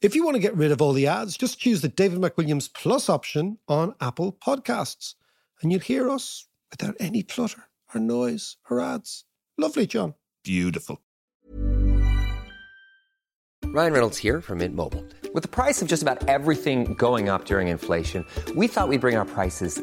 If you want to get rid of all the ads, just choose the David McWilliams Plus option on Apple Podcasts, and you'll hear us without any clutter or noise or ads. Lovely, John. Beautiful. Ryan Reynolds here from Mint Mobile. With the price of just about everything going up during inflation, we thought we'd bring our prices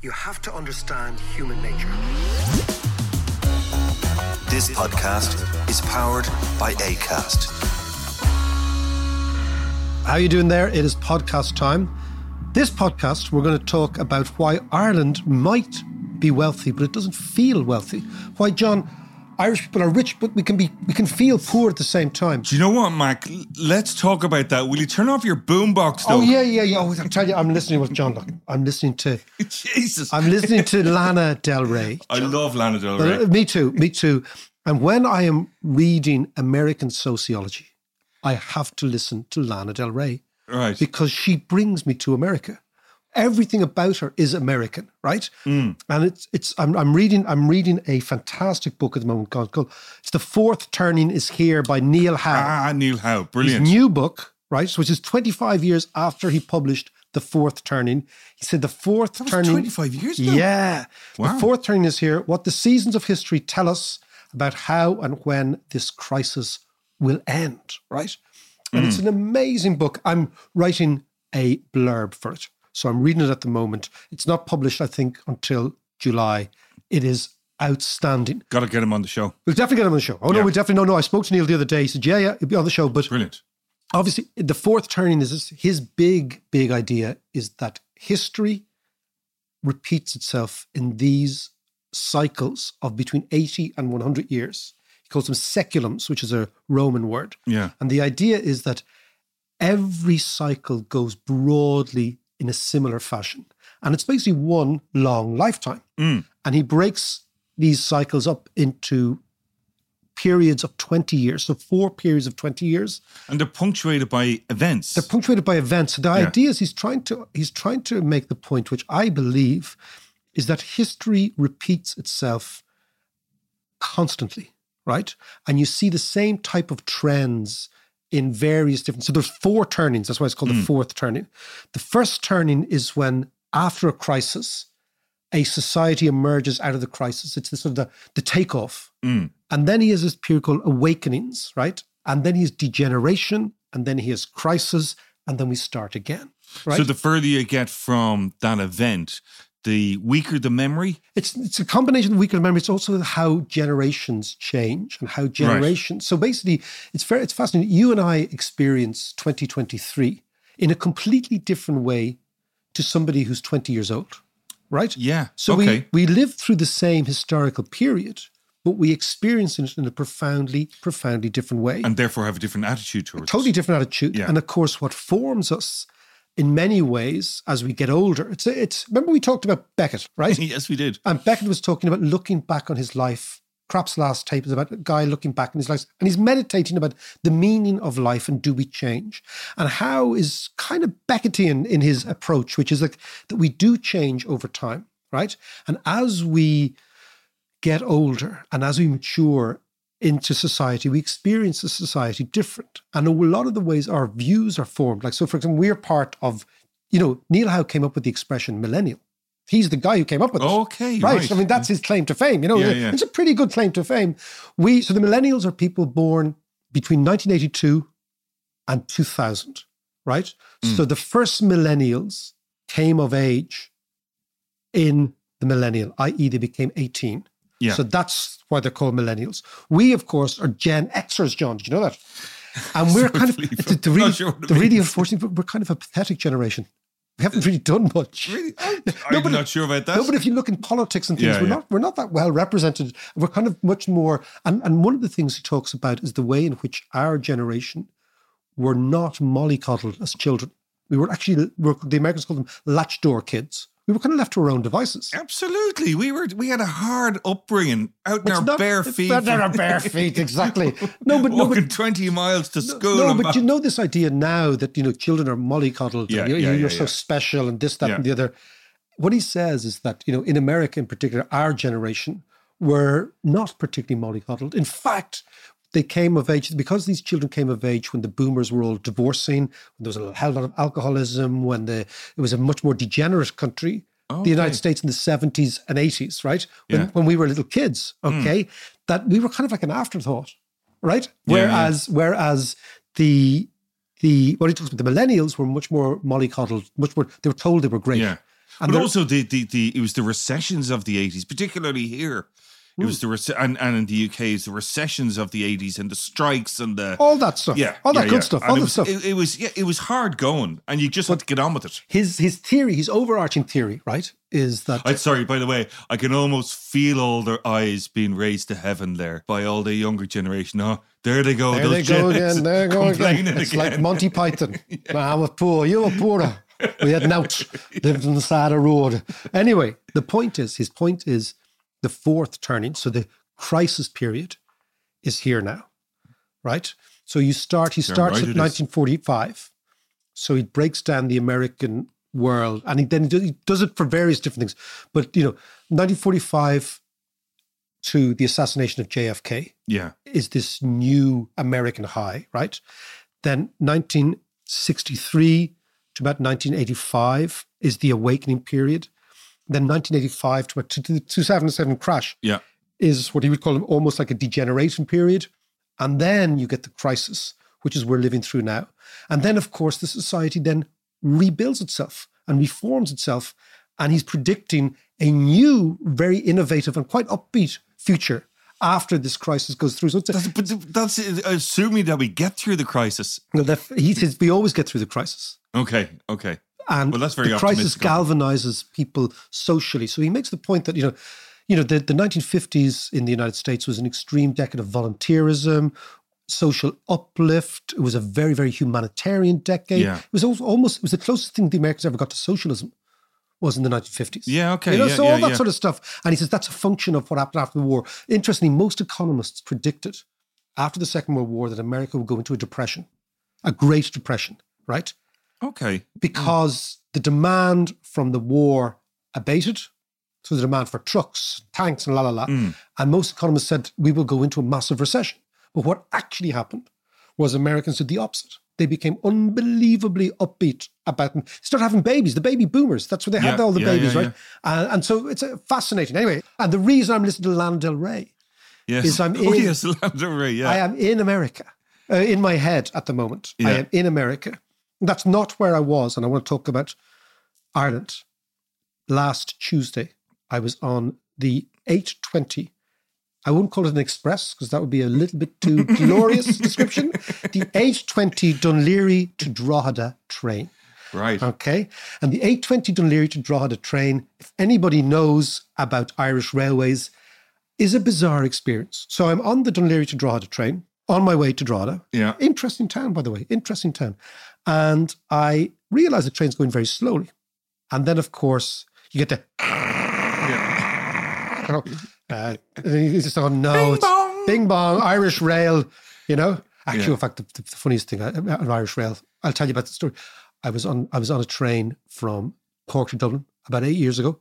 you have to understand human nature. This podcast is powered by ACAST. How are you doing there? It is podcast time. This podcast, we're going to talk about why Ireland might be wealthy, but it doesn't feel wealthy. Why, John, Irish people are rich, but we can be we can feel poor at the same time. Do you know what, Mac? Let's talk about that. Will you turn off your boombox. Oh yeah, yeah, yeah. Oh, I'll tell you, I'm listening with John. Look, I'm listening to Jesus. I'm listening to Lana Del Rey. I love Lana Del Uh, Rey. me too, me too. And when I am reading American sociology, I have to listen to Lana Del Rey Right. because she brings me to America. Everything about her is American, right? Mm. And it's it's I'm, I'm reading I'm reading a fantastic book at the moment called, called it's the fourth turning is here by Neil Howe. Ah, Neil Howe. His Brilliant. new book, right, which is 25 years after he published the fourth turning. He said the fourth turning 25 years ago? Yeah. Wow. The fourth turning is here. What the seasons of history tell us about how and when this crisis will end, right? And Mm. it's an amazing book. I'm writing a blurb for it. So I'm reading it at the moment. It's not published, I think, until July. It is outstanding. Got to get him on the show. We'll definitely get him on the show. Oh, no, we definitely, no, no. I spoke to Neil the other day. He said, yeah, yeah, he'll be on the show. But Brilliant. obviously the fourth turning is this, his big big idea is that history repeats itself in these cycles of between 80 and 100 years he calls them saeculums which is a roman word Yeah. and the idea is that every cycle goes broadly in a similar fashion and it's basically one long lifetime Mm. and he breaks these cycles up into periods of 20 years so four periods of 20 years And they're punctuated by events. they're punctuated by events. The Yeah. idea is he's trying to he's trying to make the point, which I believe is that history repeats itself constantly, right? And you see the same type of trends in various different. So there's four turnings. That's why it's called the fourth turning. The first turning is when after a crisis, a society emerges out of the crisis. It's the sort of the, the takeoff. Mm. And then he has this period called awakenings, right? And then he has degeneration, and then he has crisis, and then we start again. Right? So the further you get from that event, the weaker the memory. it's it's a combination of weaker memory. It's also how generations change and how generations. So basically, it's very it's fascinating. You and I experience 2023 in a completely different way to somebody who's 20 years old, right? Yeah. So okay. we we live through the same historical period, but we experience it in a profoundly profoundly different way. and therefore have a different attitude towards totally different attitude. Yeah. And of course, what forms us in many ways as we get older, it's it's remember we talked about Beckett, right? yes, we did. and Beckett was talking about looking back on his life. Krapp's last tape is about a guy looking back in his life and he's meditating about the meaning of life and do we change? And how is kind of Beckettian in his approach, which is like that we do change over time, right? And as we get older and as we mature into society, we experience the society different. And a lot of the ways our views are formed, like, so for example, we're part of, you know, Neil Howe came up with the expression millennial. He's the guy who came up with it. Okay, right. right. I mean, that's his claim to fame. You know, Yeah, yeah. it's a pretty good claim to fame. We so the millennials are people born between 1982 and 2000, right? Mm. So the first millennials came of age in the millennial, i.e., they became 18. Yeah. So that's why they're called millennials. We, of course, are Gen Xers, John. Did you know that? And we're kind of the, the really, sure the really unfortunate. we're- We're kind of a pathetic generation. We haven't really done much. Really? I'm No, but- not sure about that. No, but if you look in politics and things, Yeah, we're yeah. not we're not that well represented. We're kind of much more. And and one of the things he talks about is the way in which our generation were not mollycoddled as children. We were actually we're, the Americans call them latch door kids. We were kind of left to our own devices. Absolutely. We were we had a hard upbringing out in our not- bare feet. Out in our bare feet, exactly. No, but no, walking but 20 miles to school. no, but you know this idea now that you know children are mollycoddled. Yeah, and, you know, yeah, you're yeah, so yeah. special and this, that, and the other. What he says is that you know in America in particular, our generation were not particularly mollycoddled. In fact, they came of age because these children came of age when the boomers were all divorcing, when there was a hell lot of alcoholism, when the it was a much more degenerate country. The United States in the 70s and 80s, right? When, Yeah. Hmm. when we were little kids, okay? That we were kind of like an afterthought, right? Yeah, yeah. whereas whereas the the what he talks about the millennials were much more mollycoddled, much more they were told they were great. Yeah. And but also the, the the it was the recessions of the 80s, particularly here. It was hmm. the rece- and, and in the UK, it's the recessions of the 80s and the strikes and the all that stuff. yeah, All that yeah, good yeah. stuff. And All it that was, stuff. It, it was yeah, it was hard going, and you just had to get on with it. his his theory, his overarching theory, right, is that I sorry, by the way, I can almost feel all their eyes being raised to heaven there by all the younger generation. Oh, there they go. there those they go again. There they go again. It's again. like Monty Python. I was poor. You were poorer. We had nought. Lived on the side of the road. Anyway, the point is, his point is the fourth turning. So the crisis period is here now, right? So you start, he starts right at it is. 1945. So he breaks down the American world and he then he does it for various different things. But, you know, 1945 to the assassination of JFK yeah, is this new American high, right? Then 1963 to about 1985 is the awakening period. Then 1985 to the 2007 crash yeah, is what he would call almost like a degeneration period. And then you get the crisis, which is we're living through now. And then, of course, the society then rebuilds itself and reforms itself. And he's predicting a new, very innovative and quite upbeat future after this crisis goes through. So it's a, that's, but that's assuming that we get through the crisis. well, that, he says we always get through the crisis. Okay, okay. And Well, the crisis galvanizes people socially. So he makes the point that, you know, you know, the, the 1950s in the United States was an extreme decade of volunteerism, social uplift. It was a very, very humanitarian decade. Yeah. It was almost, it was the closest thing the Americans ever got to socialism was in the 1950s. Yeah, okay, You know, yeah, so all that yeah. sort of stuff. And he says that's a function of what happened after the war. Interestingly, most economists predicted after the Second World War that America would go into a depression, a great depression, right? Okay. because the demand from the war abated. So the demand for trucks, tanks, and la la la. And most economists said we will go into a massive recession. But what actually happened was Americans did the opposite. They became unbelievably upbeat about them. Start having babies, the baby boomers. That's where they had all the yeah, babies, yeah, right? And, and so it's uh, fascinating. Anyway, and the reason I'm listening to Lana Del Rey, Yes. Is I'm oh, in- yes, Lana Del Rey, yeah. I am in America, uh, in my head at the moment. I am in America. That's not where I was. And I want to talk about Ireland. Last Tuesday, I was on the 820. I wouldn't call it an express because that would be a little bit too glorious description. The 820 Dún Laoghaire to Drogheda train. right. Okay. And the 820 Dún Laoghaire to Drogheda train, if anybody knows about Irish railways, is a bizarre experience. So I'm on the Dún Laoghaire to Drogheda train on my way to Drogheda. Yeah. Interesting town, by the way. Interesting town. And I realize the train's going very slowly. And then, of course, you get the. You know, uh, and you just oh no, bing it's bing bong, Irish rail, you know. Actually, Yeah. in fact, the, the, the funniest thing uh, on Irish rail, I'll tell you about the story. I was on I was on a train from Cork to Dublin about eight years ago,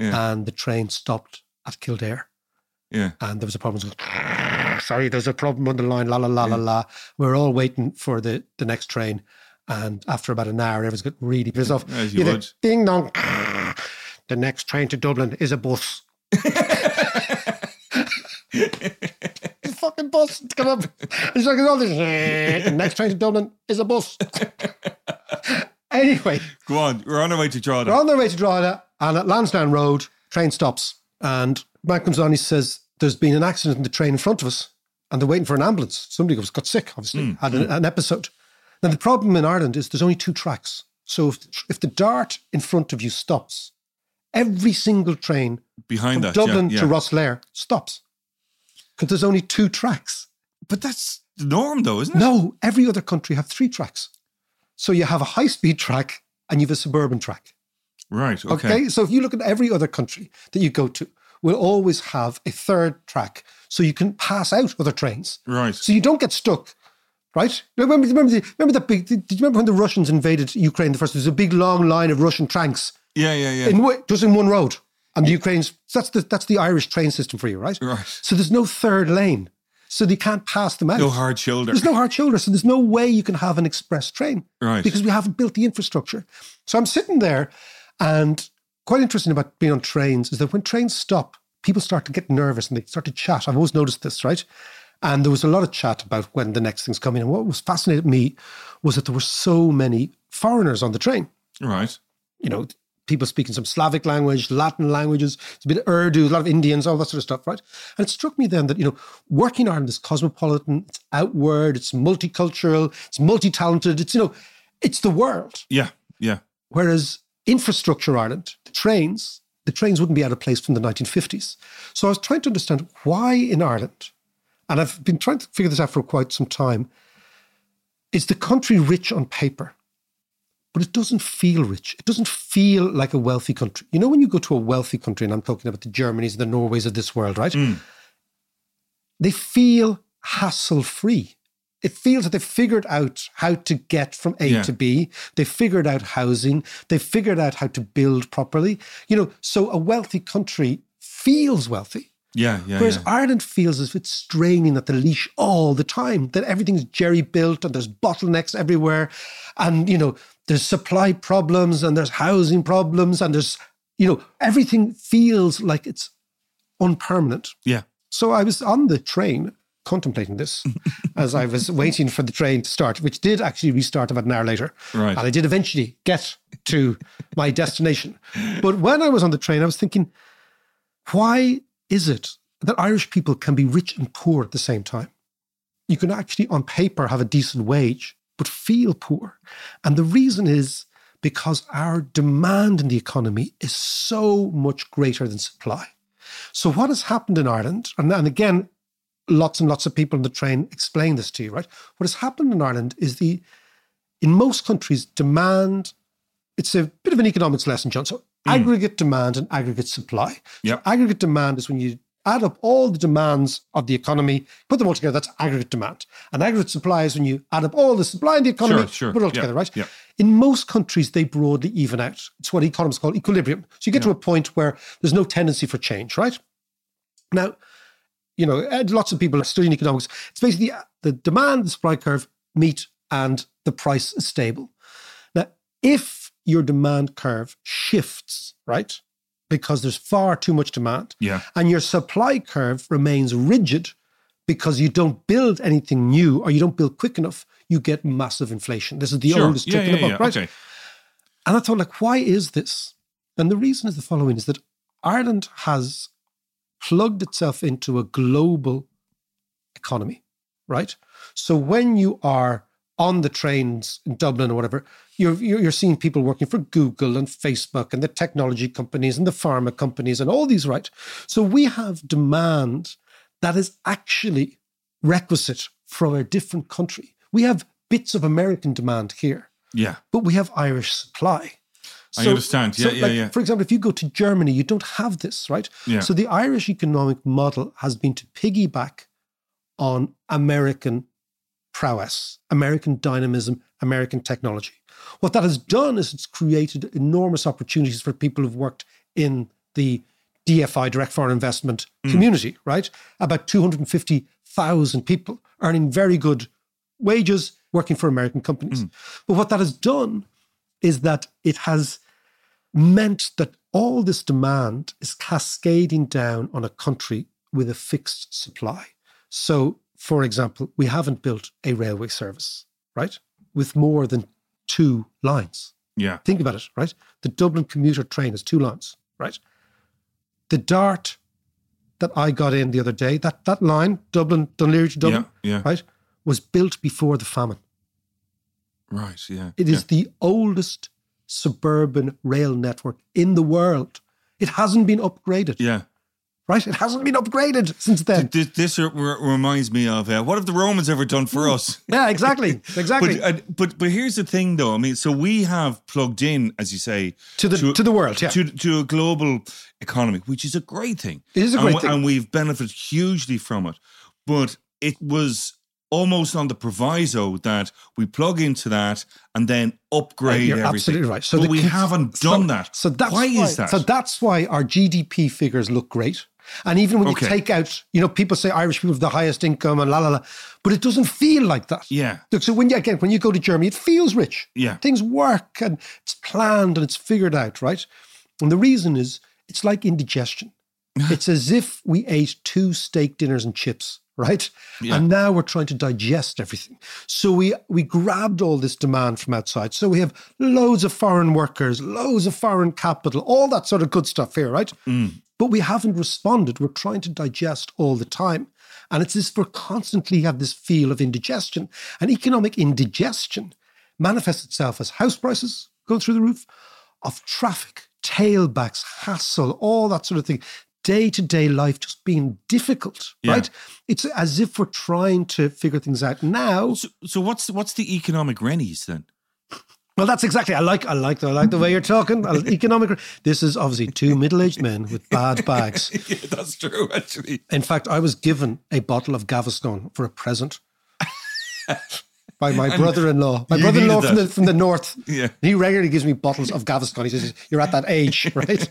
Yeah. and the train stopped at Kildare, Yeah. and there was a problem. Sorry, there's a problem on the line. La la la la la. We are all waiting for the the next train, and after about an hour, everyone's got really pissed off. As you would. Ding dong. The next train to Dublin is a bus. Fuck fucking bus to come up. And he's like, all this. Eh, the next train to Dublin is a bus. anyway, Go on. We're on our way to Drogheda. We're on our way to Drogheda, and at Lansdowne Road, train stops, and man comes on. He says, "There's been an accident in the train in front of us, and they're waiting for an ambulance. Somebody was got sick, obviously, hmm, had hmm. an, an episode." Now the problem in Ireland is there's only two tracks, so if if the DART in front of you stops, every single train Behind from that. Dublin yeah, to yeah. Rosslare stops because there's only two tracks. But that's the norm, though, isn't it? No, every other country have three tracks. So you have a high speed track and you have a suburban track. Right. Okay. Okay. So if you look at every other country that you go to, will always have a third track so you can pass out other trains. Right. So you don't get stuck. Right? Remember, remember, the, remember that big, did you remember when the Russians invaded Ukraine the first? There was a big long line of Russian tanks Yeah, yeah, yeah. in just in one road. And the Ukrainians, that's the, that's the Irish train system for you, right? Right. So there's no third lane. So they can't pass them out. no hard shoulder. There's no hard shoulder, so there's no way you can have an express train, Right. Because we haven't built the infrastructure. So I'm sitting there, and quite interesting about being on trains is that when trains stop, people start to get nervous and they start to chat. I've always noticed this, right? And there was a lot of chat about when the next thing's coming. And what was fascinated me was that there were so many foreigners on the train Right. you know, people speaking some Slavic language, Latin languages, it's a bit of Urdu, a lot of Indians, all that sort of stuff, right? And it struck me then that, you know, working Ireland is cosmopolitan, it's outward, it's multicultural, it's multi-talented, it's, you know, it's the world. Yeah. Yeah. Whereas infrastructure Ireland, the trains, the trains wouldn't be out of place from the 1950s. So I was trying to understand why in Ireland, and I've been trying to figure this out for quite some time, is the country rich on paper? But it doesn't feel rich. It doesn't feel like a wealthy country. You know, when you go to a wealthy country, and I'm talking about the Germanys and the Norways of this world, right? Mm. They feel hassle free. It feels that they've figured out how to get from A Yeah. to B. They've figured out housing. They've figured out how to build properly. You know, so a wealthy country feels wealthy. Yeah. Yeah. Whereas yeah. Ireland feels as if it's straining at the leash all the time, that everything's jerry built and there's bottlenecks everywhere. And, you know, there's supply problems and there's housing problems and there's, you know, everything feels like it's unpermanent. yeah. So I was on the train contemplating this as I was waiting for the train to start, which did actually restart about an hour later. Right. And I did eventually get to my destination. But when I was on the train, I was thinking, why is it that Irish people can be rich and poor at the same time? You can actually, on paper, have a decent wage, but feel poor. And the reason is because our demand in the economy is so much greater than supply. So, what has happened in Ireland, and, and again, lots and lots of people on the train explain this to you, right? What has happened in Ireland is the, in most countries, demand, it's a bit of an economics lesson, John. So, aggregate demand and aggregate supply. Yep. So aggregate demand is when you add up all the demands of the economy, put them all together, that's aggregate demand. And aggregate supply is when you add up all the supply in the economy, Sure, sure. put it all together, right? yeah. In most countries, they broadly even out. It's what economists call equilibrium. So you get to a point where there's no tendency for change, right? Now, you know, lots of people are studying economics. It's basically uh, the demand, the supply curve meet, and the price is stable. Now, if your demand curve shifts, right, because there's far too much demand, Yeah. and your supply curve remains rigid because you don't build anything new or you don't build quick enough, you get massive inflation. This is the Sure. oldest Yeah. trick in the book, yeah. right? Okay. And I thought, like, why is this? And the reason is the following is that Ireland has plugged itself into a global economy, right? So when you are on the trains in Dublin or whatever, you're, you're seeing people working for Google and Facebook and the technology companies and the pharma companies and all these, right? So we have demand that is actually requisite from a different country. We have bits of American demand here Yeah. but we have Irish supply. I understand. Yeah, yeah, yeah. For example, if you go to Germany, you don't have this, right? Yeah. So the Irish economic model has been to piggyback on American prowess, American dynamism, American technology. What that has done is it's created enormous opportunities for people who've worked in the DFI, direct foreign investment Mm. community, right? About 250,000 people earning very good wages working for American companies. But what that has done is that it has meant that all this demand is cascading down on a country with a fixed supply. So for example, we haven't built a railway service, right? With more than two lines. Yeah. Think about it, right? The Dublin commuter train has two lines, right? The Dart that I got in the other day, that, that line, Dublin, Dún Laoghaire to Dublin, Yeah, yeah. right, was built before the famine. Right. Yeah. It is the oldest suburban rail network in the world. It hasn't been upgraded, Yeah. Right? It hasn't been upgraded since then. This, this reminds me of uh, what have the Romans ever done for us? Yeah, exactly, exactly. But, uh, but but here's the thing, though. I mean, so we have plugged in, as you say, To the- to the world, yeah. to to a global economy, which is a great thing. It is a And great we- thing. and we've benefited hugely from it. But it was almost on the proviso that we plug into that and then upgrade You're everything. absolutely right. So but the we haven't so- done that. So that's why, why is that? So that's why our GDP figures look great. And even when Okay. you take out, you know, people say Irish people have the highest income and la la la, but it doesn't feel like that. yeah, Look, so when you again when you go to Germany, it feels rich. Yeah. Things work and it's planned and it's figured out, right? And the reason is it's like indigestion. it's as if we ate two steak dinners and chips, right? Yeah. And now we're trying to digest everything. So we we grabbed all this demand from outside. So we have loads of foreign workers, loads of foreign capital, all that sort of good stuff here, right? Mm. But we haven't responded. We're trying to digest all the time. And it's this we're constantly have this feel of indigestion. And economic indigestion manifests itself as house prices go through the roof, of traffic, tailbacks, hassle, all that sort of thing. Day to day life just being difficult, Yeah. right? It's as if we're trying to figure things out now. So, so what's what's the economic rennies then? Well, that's exactly. I like. I like. I like the way you're talking. Economic. This is obviously two middle-aged men with bad bags. yeah, that's true. Actually, In fact, I was given a bottle of Gaviscon for a present by my brother-in-law. My brother-in-law from the from the north. Yeah. He regularly gives me bottles of Gaviscon. He says, "You're at that age, right?"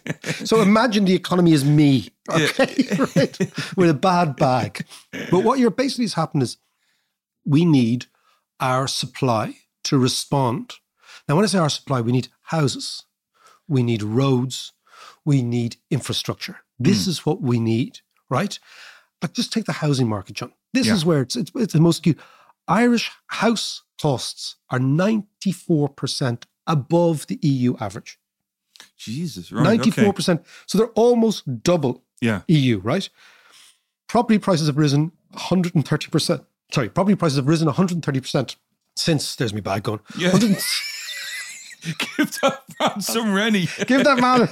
so imagine the economy is me, okay, right, with a bad bag. But what you're basically has happened is we need our supply to respond. Now, when I say our supply, we need houses, we need roads, we need infrastructure. This is what we need, right? Like, just take the housing market, John. This Yeah. is where it's, it's, it's the most acute. Irish house costs are 94% above the EU average. Jesus, right? 94%. Okay. So they're almost double Yeah, EU, right? Property prices have risen 130%. Sorry, property prices have risen 130% since, there's me bag going. Yeah. give that man some rennie. Give that man.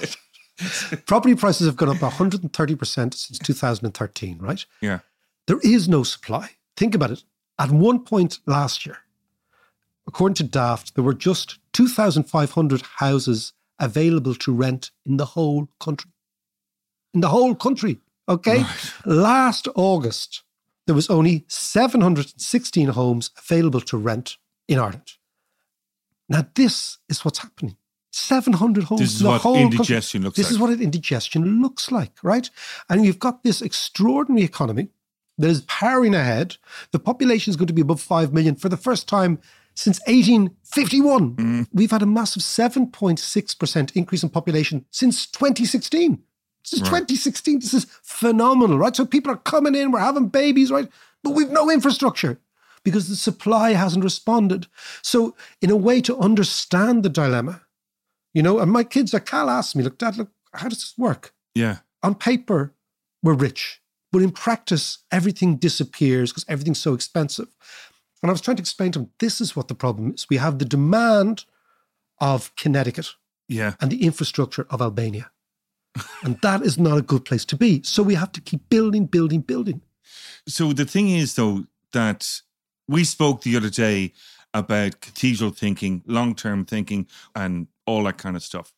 property prices have gone up 130% since 2013, right? Yeah, There is no supply. Think about it. At one point last year, according to Daft, there were just 2,500 houses available to rent in the whole country. In the whole country. Okay. Last August, there was only 716 homes available to rent in Ireland. Now, this is what's happening. 700 homes. This is in the what country. indigestion looks This like. is what an indigestion looks like, right? And you've got this extraordinary economy that is powering ahead. The population is going to be above 5 million for the first time since 1851. Mm. We've had a massive 7.6% increase in population since 2016. This is 2016. This is phenomenal, right? So people are coming in, we're having babies, right? But we've no infrastructure because the supply hasn't responded. So, in a way to understand the dilemma, you know, and my kids, like Cal asked me, look, Dad, look, how does this work? yeah, On paper, we're rich, but in practice, everything disappears because everything's so expensive. And I was trying to explain to him, this is what the problem is. We have the demand of Connecticut yeah. and the infrastructure of Albania. and that is not a good place to be. So we have to keep building, building, building. So the thing is, though, that we spoke the other day about cathedral thinking, long term thinking, and all that kind of stuff.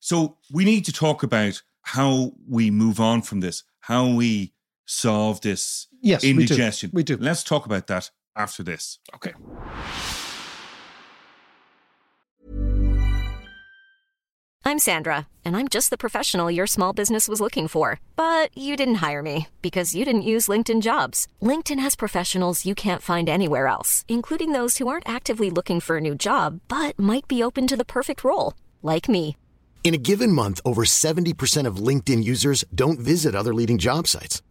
So we need to talk about how we move on from this, how we solve this Yes, we do. indigestion. We do. Let's talk about that after this. Okay. I'm Sandra, and I'm just the professional your small business was looking for. But you didn't hire me because you didn't use LinkedIn jobs. LinkedIn has professionals you can't find anywhere else, including those who aren't actively looking for a new job but might be open to the perfect role, like me. In a given month, over 70% of LinkedIn users don't visit other leading job sites.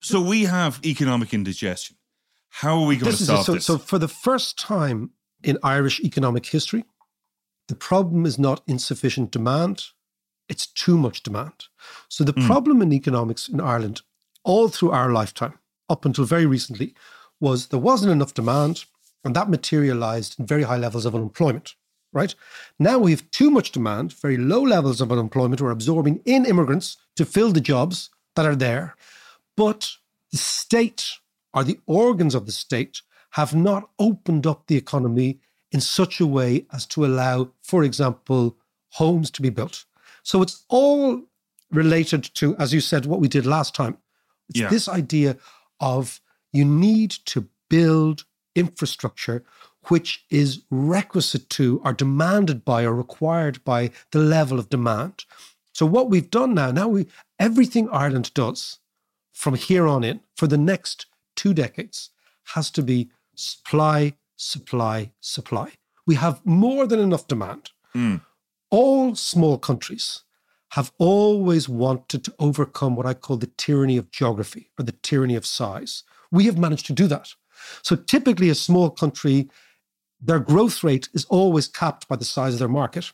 So we have economic indigestion. How are we going This to solve so, this? so for the first time in Irish economic history, the problem is not insufficient demand, it's too much demand. So the Mm. problem in economics in Ireland all through our lifetime, up until very recently, was there wasn't enough demand, and that materialized in very high levels of unemployment. Right now, we have too much demand, very low levels of unemployment. We're absorbing in immigrants to fill the jobs that are there, but the state or the organs of the state have not opened up the economy in such a way as to allow, for example, homes to be built. So it's all related to, as you said, what we did last time. It's Yeah. this idea of you need to build infrastructure which is requisite to or demanded by or required by the level of demand. So what we've done now, now we everything Ireland does from here on in for the next two decades has to be supply, supply, supply. We have more than enough demand. Mm. All small countries have always wanted to overcome what I call the tyranny of geography or the tyranny of size. We have managed to do that. So typically, a small country, their growth rate is always capped by the size of their market.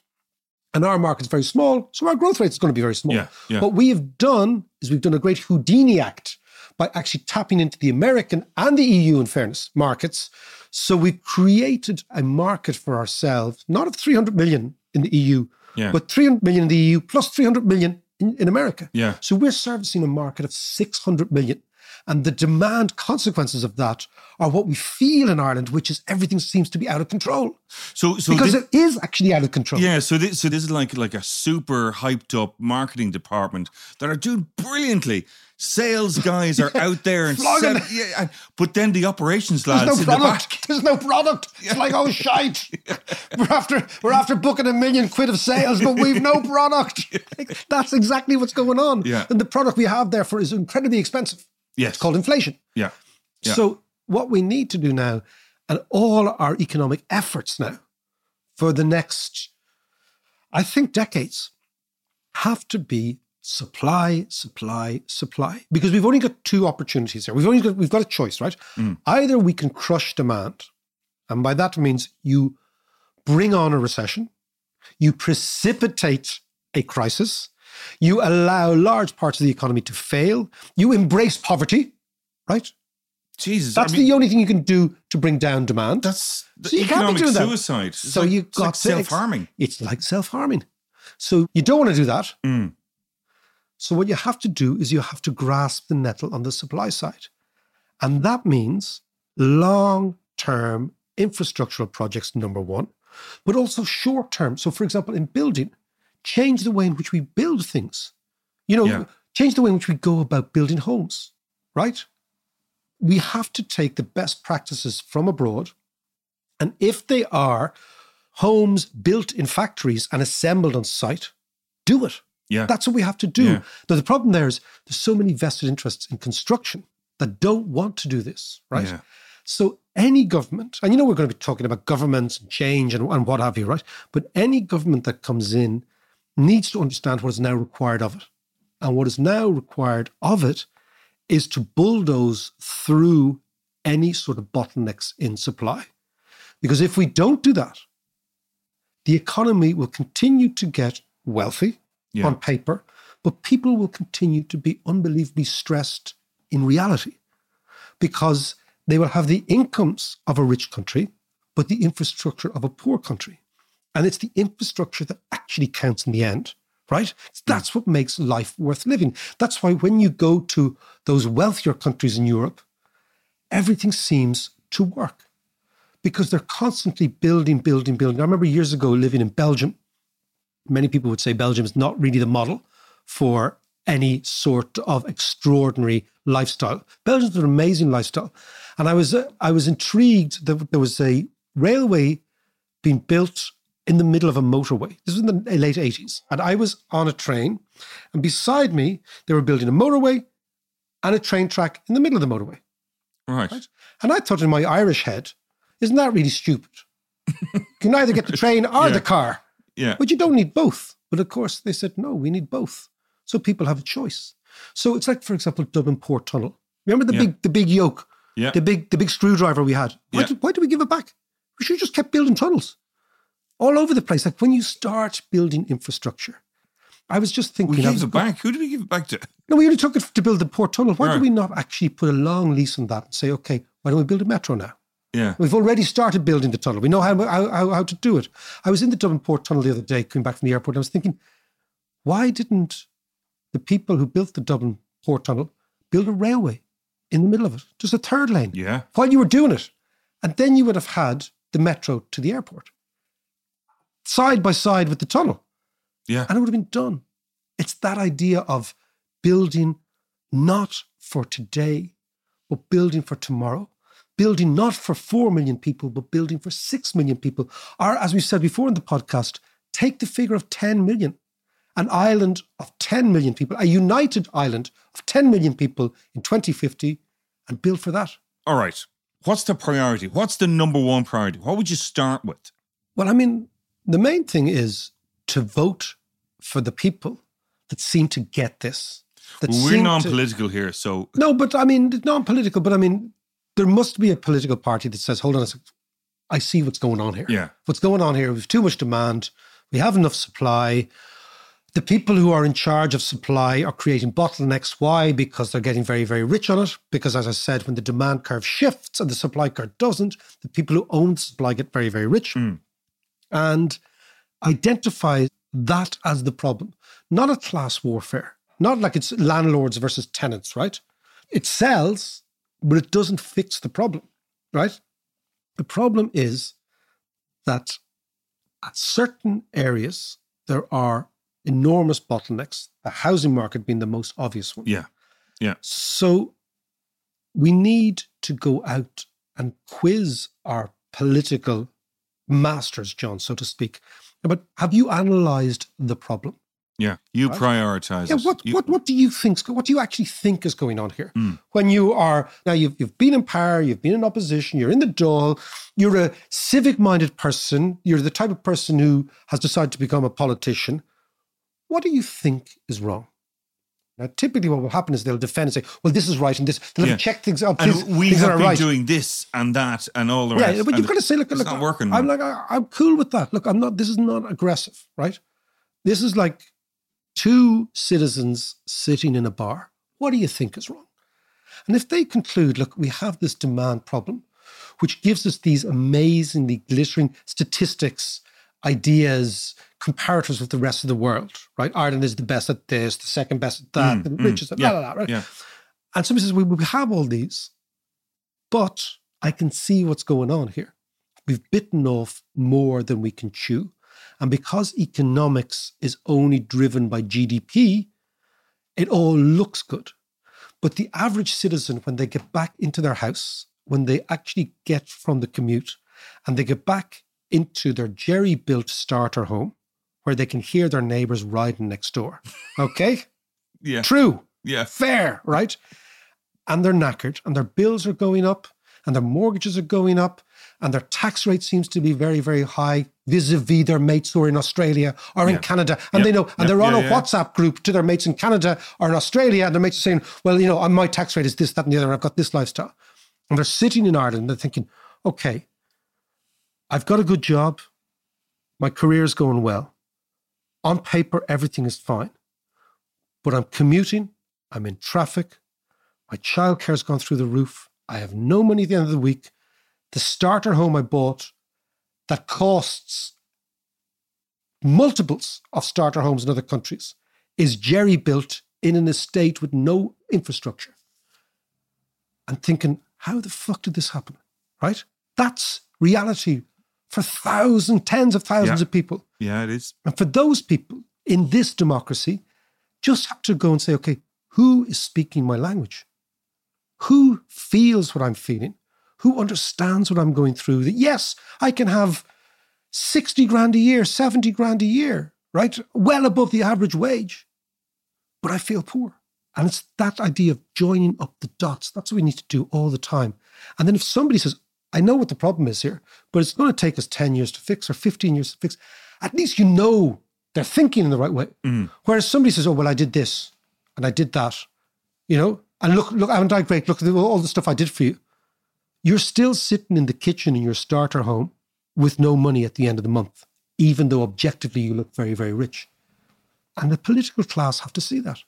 And our market is very small, so our growth rate is going to be very small. Yeah, yeah. What we have done is we've done a great Houdini act by actually tapping into the American and the EU, in fairness, markets. So we've created a market for ourselves, not of 300 million in the EU, Yeah. but 300 million in the EU plus 300 million in, in America. Yeah. So we're servicing a market of 600 million. And the demand consequences of that are what we feel in Ireland, which is everything seems to be out of control. So, so because thi- it is actually out of control. Yeah, so this so this is like like a super hyped up marketing department that are doing brilliantly. Sales guys are out there and yeah, and- but then the operations lads There's no in the product. back. There's no product. It's like oh shite. We're after we're after booking a million quid of sales, but we've no product. That's exactly what's going on. Yeah. And the product we have therefore is incredibly expensive. Yes, It's called inflation. yeah, yeah. So what we need to do now, and all our economic efforts now, for the next, I think, decades, have to be supply, supply, supply. Because we've only got two opportunities here. We've only got we've got a choice, right? Mm. Either we can crush demand, and by that means you bring on a recession, you precipitate a crisis, you allow large parts of the economy to fail, you embrace poverty, right? Jesus, That's I mean, the only thing you can do to bring down demand. that's So you can't be doing that. suicide. It's so like- you got like self harming. It's like self harming. So you don't want to do that. Mm. So what you have to do is you have to grasp the nettle on the supply side, and that means long term infrastructural projects. Number one, but also short term. So, for example, in building, change the way in which we build things. You know, Yeah. change the way in which we go about building homes. Right. We have to take the best practices from abroad and if they are homes built in factories and assembled on site, do it. Yeah, That's what we have to do. Yeah. Now, the problem there is there's so many vested interests in construction that don't want to do this, right? Yeah. So any government, and you know we're going to be talking about governments and change and, and what have you, right? But any government that comes in needs to understand what is now required of it. And what is now required of it is to bulldoze through any sort of bottlenecks in supply. Because if we don't do that, the economy will continue to get wealthy Yeah. on paper, but people will continue to be unbelievably stressed in reality because they will have the incomes of a rich country, but the infrastructure of a poor country. And it's the infrastructure that actually counts in the end, right? That's what makes life worth living. That's why when you go to those wealthier countries in Europe, everything seems to work because they're constantly building, building, building. I remember years ago living in Belgium. Many people would say Belgium is not really the model for any sort of extraordinary lifestyle. Belgium's an amazing lifestyle, and I was uh, I was intrigued that there was a railway being built in the middle of a motorway. This was in the late eighties, and I was on a train, and beside me they were building a motorway and a train track in the middle of the motorway. Right. Right. And I thought in my Irish head, isn't that really stupid? you can either get the train or Yeah. the car, Yeah. but you don't need both. But of course, they said, no, we need both. So people have a choice. So it's like, for example, Dublin Port Tunnel. Remember the Yeah. big the big yoke, Yeah. the big the big screwdriver we had? Why, Yeah. did, why did we give it back? We should have just kept building tunnels all over the place. Like when you start building infrastructure, I was just thinking, We gave was it back. Who did we give it back to? no, we only took it to build the port tunnel. Why Right. do we not actually put a long lease on that and say, okay, why don't we build a metro now? Yeah. We've already started building the tunnel. We know how, how, how, how to do it. I was in the Dublin Port Tunnel the other day, coming back from the airport. And I was thinking, why didn't the people who built the Dublin Port Tunnel build a railway in the middle of it, just a third lane, Yeah. while you were doing it? And then you would have had the metro to the airport, side by side with the tunnel Yeah. and it would have been done. It's that idea of building not for today, but building for tomorrow. Building not for 4 million people, but building for 6 million people. Or, as we said before in the podcast, take the figure of 10 million, an island of 10 million people, a united island of 10 million people in 2050, and build for that. All right. What's the priority? What's the number one priority? What would you start with? Well, I mean, the main thing is to vote for the people that seem to get this. That Well, we're non-political here, so No, but I mean, it's non-political. But I mean, there must be a political party that says, "Hold on a second, I see what's going on here. Yeah. what's going on here? We've too much demand. We have enough supply. The people who are in charge of supply are creating bottlenecks. Why? Because they're getting very, very rich on it. Because, as I said, when the demand curve shifts and the supply curve doesn't, the people who own the supply get very, very rich. Hmm. And identify that as the problem, not a class warfare, not like it's landlords versus tenants, right? It sells, but it doesn't fix the problem, right? The problem is that at certain areas, there are enormous bottlenecks, the housing market being the most obvious one. yeah. Yeah. So we need to go out and quiz our political masters, John, so to speak. But have you analysed the problem? Yeah. You Right. prioritize Yeah, what, You- what what do you think? What do you actually think is going on here? Mm. When you are now, you've you've been in power, you've been in opposition, you're in the Dáil, you're a civic-minded person, you're the type of person who has decided to become a politician. What do you think is wrong? Now, typically, what will happen is they'll defend and say, "Well, this is right," and this they'll Yeah. check things out. and things, we things have been right. doing this and that and all the rest. Yeah, but you've got to say, look, it's look, not working. I'm like, I, I'm cool with that. Look, I'm not. This is not aggressive, right? This is like two citizens sitting in a bar. What do you think is wrong? And if they conclude, look, we have this demand problem, which gives us these amazingly glittering statistics, ideas, comparators with the rest of the world, right? Ireland is the best at this, the second best at that, Mm, the mm, richest at yeah, blah, blah, blah, right? yeah. And somebody says, we, we have all these, but I can see what's going on here. We've bitten off more than we can chew. And because economics is only driven by GDP, it all looks good. But the average citizen, when they get back into their house, when they actually get from the commute and they get back into their jerry built starter home where they can hear their neighbors riding next door. Okay? Yeah. True. Yeah. Fair, right? And they're knackered and their bills are going up and their mortgages are going up and their tax rate seems to be very, very high vis-a-vis their mates who are in Australia or in Yeah. Canada. And Yeah. they know, and Yeah. they're on Yeah, a yeah. WhatsApp group to their mates in Canada or in Australia, and their mates are saying, well, you know, uh, my tax rate is this, that, and the other, and I've got this lifestyle. And they're sitting in Ireland and they're thinking, okay, I've got a good job. My career is going well. On paper, everything is fine. But I'm commuting, I'm in traffic, My childcare's gone through the roof. I have no money at the end of the week. The starter home I bought that costs multiples of starter homes in other countries is jerry built in an estate with no infrastructure. And thinking, how the fuck did this happen? Right? That's reality for thousands, tens of thousands Yeah. of people. Yeah, it is. And for those people in this democracy, just have to go and say, okay, who is speaking my language? Who feels what I'm feeling? Who understands what I'm going through? That yes, I can have 60 grand a year, 70 grand a year, right? Well above the average wage, but I feel poor. And it's that idea of joining up the dots. That's what we need to do all the time. And then if somebody says, I know what the problem is here, but it's going to take us 10 years to fix or 15 years to fix, at least you know they're thinking in the right way. Mm. Whereas somebody says, oh, well, I did this and I did that, you know, and look, look, haven't I great. Look at all the stuff I did for you. You're still sitting in the kitchen in your starter home with no money at the end of the month, even though objectively you look very, very rich. And the political class have to see that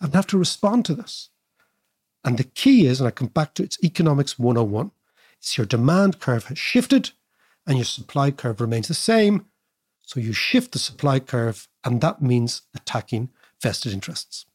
and have to respond to this. And the key is, and I come back to it's economics 101, it's your demand curve has shifted and your supply curve remains the same. So you shift the supply curve, and that means attacking vested interests.